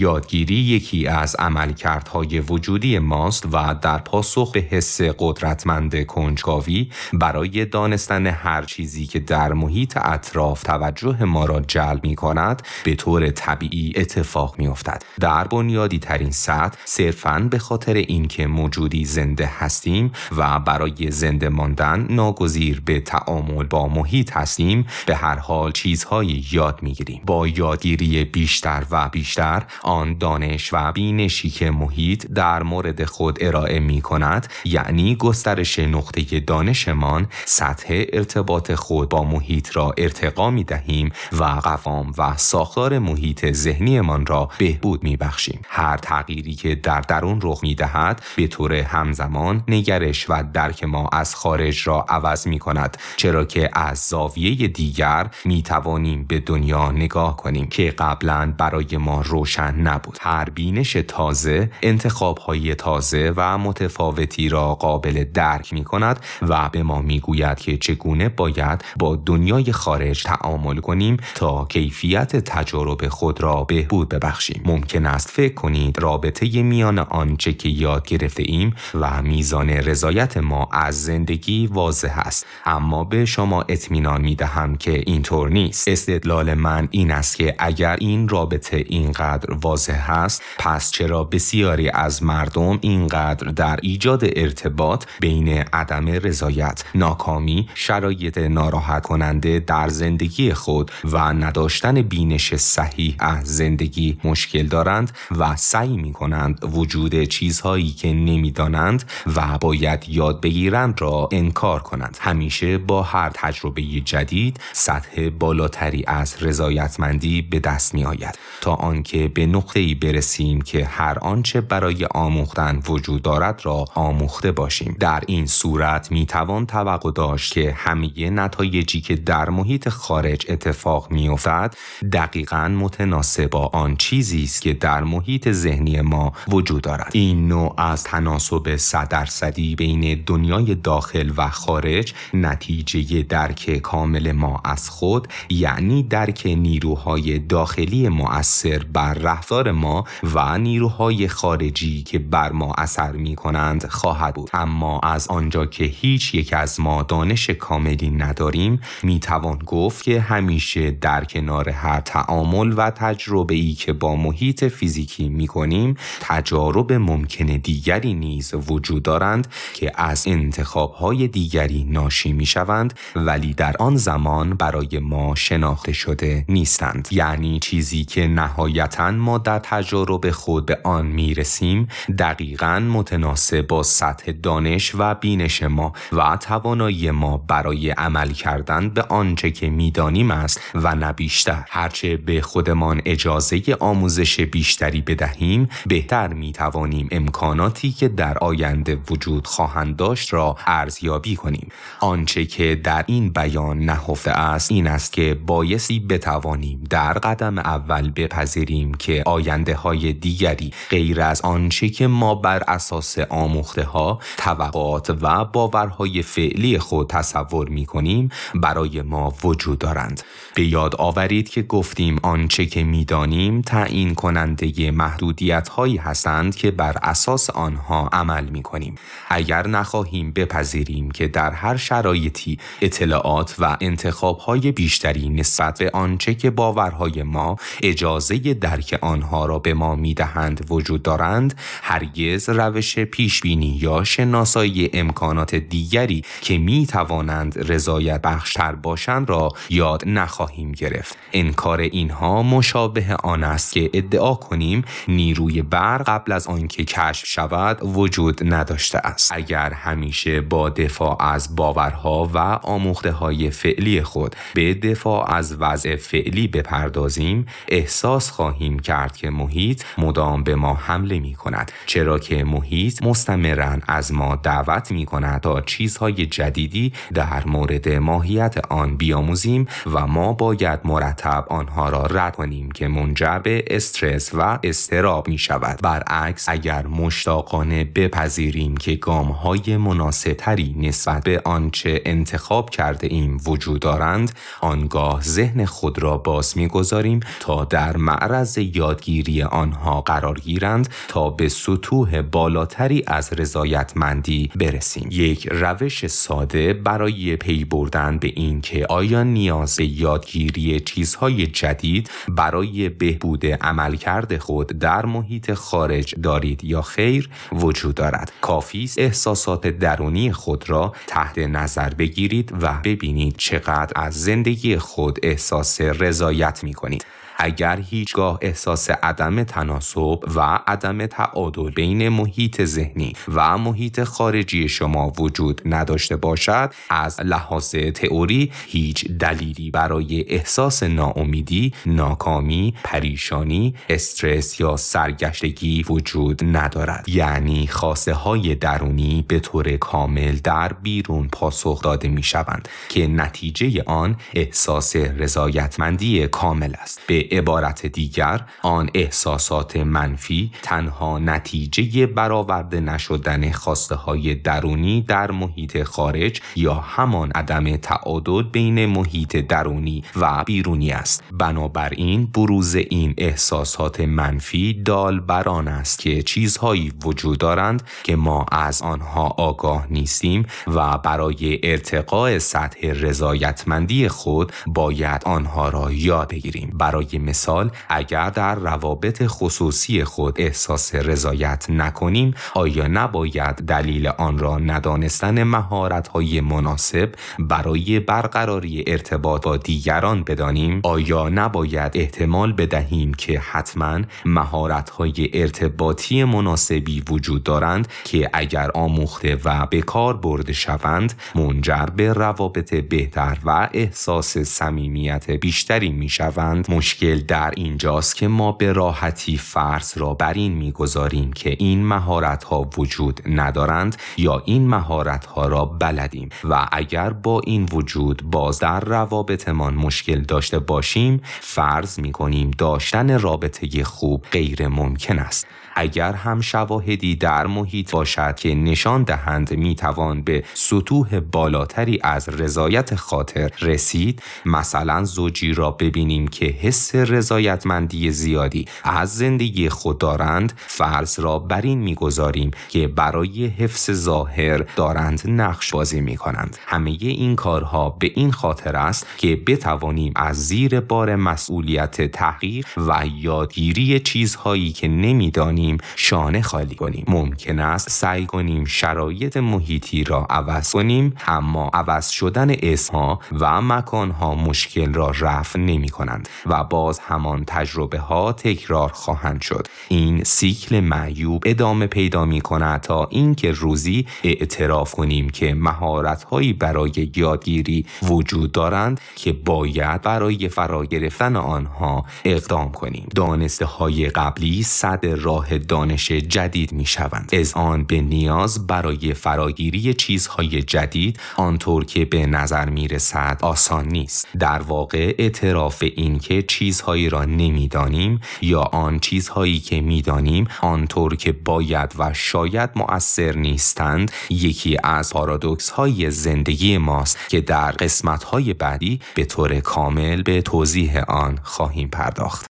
یادگیری یکی از عملکردهای وجودی ماست و در پاسخ به حس قدرتمند کنجکاوی برای دانستن هر چیزی که در محیط اطراف توجه ما را جلب می کند به طور طبیعی اتفاق می افتد. در بنیادی ترین سطح صرفاً به خاطر اینکه موجودی زنده هستیم و برای زنده ماندن ناگزیر به تعامل با محیط هستیم به هر حال چیزهایی یاد می گیریم. با یادگیری بیشتر و بیشتر آن دانش و بینشی که محیط در مورد خود ارائه می کند یعنی گسترش نقطه دانشمان سطح ارتباط خود با محیط را ارتقا می دهیم و قوام و ساختار محیط ذهنیمان را بهبود می بخشیم. هر تغییری که در درون رخ می دهد به طور همزمان نگرش و درک ما از خارج را عوض می کند چرا که از زاویه دیگر می توانیم به دنیا نگاه کنیم که قبلا برای ما روشن نبود. هر بینش تازه انتخاب های تازه و متفاوتی را قابل درک می کند و به ما می گوید که چگونه باید با دنیای خارج تعامل کنیم تا کیفیت تجارب خود را بهبود ببخشیم. ممکن است فکر کنید رابطه میان آنچه که یاد گرفته ایم و میزان رضایت ما از زندگی واضح است. اما به شما اطمینان می دهم که اینطور نیست. استدلال من این است که اگر این رابطه اینقدر واضح است. پس چرا بسیاری از مردم اینقدر در ایجاد ارتباط بین عدم رضایت ناکامی شرایط ناراحت کننده در زندگی خود و نداشتن بینش صحیح از زندگی مشکل دارند و سعی می کنند وجود چیزهایی که نمی‌دانند و باید یاد بگیرند را انکار کنند. همیشه با هر تجربه جدید سطح بالاتری از رضایتمندی به دست می آید تا آنکه به نقطه ای برسیم که هر آنچه برای آموختن وجود دارد را آموخته باشیم. در این صورت می توان توقع داشت که همه نتایجی که در محیط خارج اتفاق می افتد دقیقا متناسب با آن چیزی است که در محیط ذهنی ما وجود دارد. این نوع از تناسب صد درصدی بین دنیای داخل و خارج نتیجه درک کامل ما از خود یعنی درک نیروهای داخلی مؤثر بر رفتار ما و نیروهای خارجی که بر ما اثر می کنند خواهد بود. اما از آنجا که هیچ یک از ما دانش کاملی نداریم می توان گفت که همیشه در کنار هر تعامل و تجربه ای که با محیط فیزیکی می کنیم تجارب ممکن دیگری نیز وجود دارند که از انتخاب های دیگری ناشی می شوند ولی در آن زمان برای ما شناخته شده نیستند. یعنی چیزی که نهایتا ما در تجارب خود به آن می رسیم دقیقا متناسب با سطح دانش و بینش ما و توانایی ما برای عمل کردن به آنچه که می‌دانیم است و نه بیشتر. هرچه به خودمان اجازه آموزش بیشتری بدهیم بهتر می توانیم امکاناتی که در آینده وجود خواهند داشت را ارزیابی کنیم. آنچه که در این بیان نهفته است این است که بایستی بتوانیم در قدم اول بپذیریم که آینده های دیگری. غیر از آنچه که ما بر اساس آموخته ها طبقات و باورهای فعلی خود تصور می کنیم برای ما وجود دارند. به یاد آورید که گفتیم آنچه که می‌دانیم تعیین کننده محدودیت هایی هستند که بر اساس آنها عمل می کنیم اگر نخواهیم بپذیریم که در هر شرایطی اطلاعات و انتخاب های بیشتری نسبت به آنچه که باورهای ما اجازه درک آنها را به ما می دهند وجود دارند هرگز روش پیش بینی یا شناسایی امکانات دیگری که می توانند رضایت بخشتر باشند را یاد نخواهیم گرفت. انکار اینها مشابه آن است که ادعا کنیم نیروی برق قبل از آنکه کشف شود وجود نداشته است. اگر همیشه با دفاع از باورها و آموخته های فعلی خود به دفاع از وضع فعلی بپردازیم احساس خواهیم کرد که محیط مدام به ما حمله می کند چرا که محیط مستمرا از ما دعوت می کند تا چیزهای جدیدی در مورد ماهیت آن بیاموزیم و ما باید مرتب آنها را رد کنیم که منجر به استرس و استراب می شود. برعکس اگر مشتاقانه بپذیریم که گام های مناسب تری نسبت به آنچه انتخاب کرده ایم وجود دارند آنگاه ذهن خود را باز می گذاریم تا در معرض یادگیری آنها قرار گیرند تا به سطوح بالاتری از رضایتمندی برسیم. یک روش ساده برای پی بردن به این که آیا نیاز به یادگیری چیزهای جدید برای بهبود عملکرد خود در محیط خارج دارید یا خیر وجود دارد. کافی است احساسات درونی خود را تحت نظر بگیرید و ببینید چقدر از زندگی خود احساس رضایت می کنید اگر هیچگاه احساس عدم تناسب و عدم تعادل بین محیط ذهنی و محیط خارجی شما وجود نداشته باشد از لحاظ تئوری هیچ دلیلی برای احساس ناامیدی، ناکامی، پریشانی، استرس یا سرگشتگی وجود ندارد. یعنی خواسته های درونی به طور کامل در بیرون پاسخ داده می شوند که نتیجه آن احساس رضایتمندی کامل است. به عبارت دیگر آن احساسات منفی تنها نتیجه برآورده نشدن خواسته های درونی در محیط خارج یا همان عدم تعادل بین محیط درونی و بیرونی است. بنابراین بروز این احساسات منفی دال بران است که چیزهایی وجود دارند که ما از آنها آگاه نیستیم و برای ارتقاء سطح رضایتمندی خود باید آنها را یاد بگیریم. برای مثال اگر در روابط خصوصی خود احساس رضایت نکنیم آیا نباید دلیل آن را ندانستن مهارت های مناسب برای برقراری ارتباط با دیگران بدانیم؟ آیا نباید احتمال بدهیم که حتما مهارت های ارتباطی مناسبی وجود دارند که اگر آموخته و به کار برده شوند منجر به روابط بهتر و احساس صمیمیت بیشتری می شوند مشکل در اینجاست که ما به راحتی فرض را بر این می‌گذاریم که این مهارت ها وجود ندارند یا این مهارت ها را بلدیم و اگر با این وجود باز در روابطمان مشکل داشته باشیم فرض می کنیم داشتن رابطه خوب غیر ممکن است. اگر هم شواهدی در محیط باشد که نشان دهند می توان به سطوح بالاتری از رضایت خاطر رسید مثلا زوجی را ببینیم که حس رضایتمندی زیادی. از زندگی خود دارند فرض را بر این می‌گذاریم که برای حفظ ظاهر دارند نقش بازی می کنند همه این کارها به این خاطر است که بتوانیم از زیر بار مسئولیت تحقیق و یادگیری چیزهایی که نمی‌دانیم شانه خالی کنیم. ممکن است سعی کنیم شرایط محیطی را عوض کنیم اما عوض شدن اسمها و مکانها مشکل را رفع نمی کنند و باز همان تجربه ها تکرار خواهند شد. این سیکل معیوب ادامه پیدا می کند تا اینکه روزی اعتراف کنیم که مهارت هایی برای یادگیری وجود دارند که باید برای فرا گرفتن آنها اقدام کنیم. دانسته های قبلی صد راه دانش جدید می شوند از آن به نیاز برای فراگیری چیزهای جدید آنطور که به نظر می رسد آسان نیست. در واقع اعتراف این که چیزهای را نمی‌دانیم یا آن چیزهایی که می‌دانیم آنطور که باید و شاید مؤثر نیستند یکی از پارادوکس های زندگی ماست که در قسمت های بعدی به طور کامل به توضیح آن خواهیم پرداخت.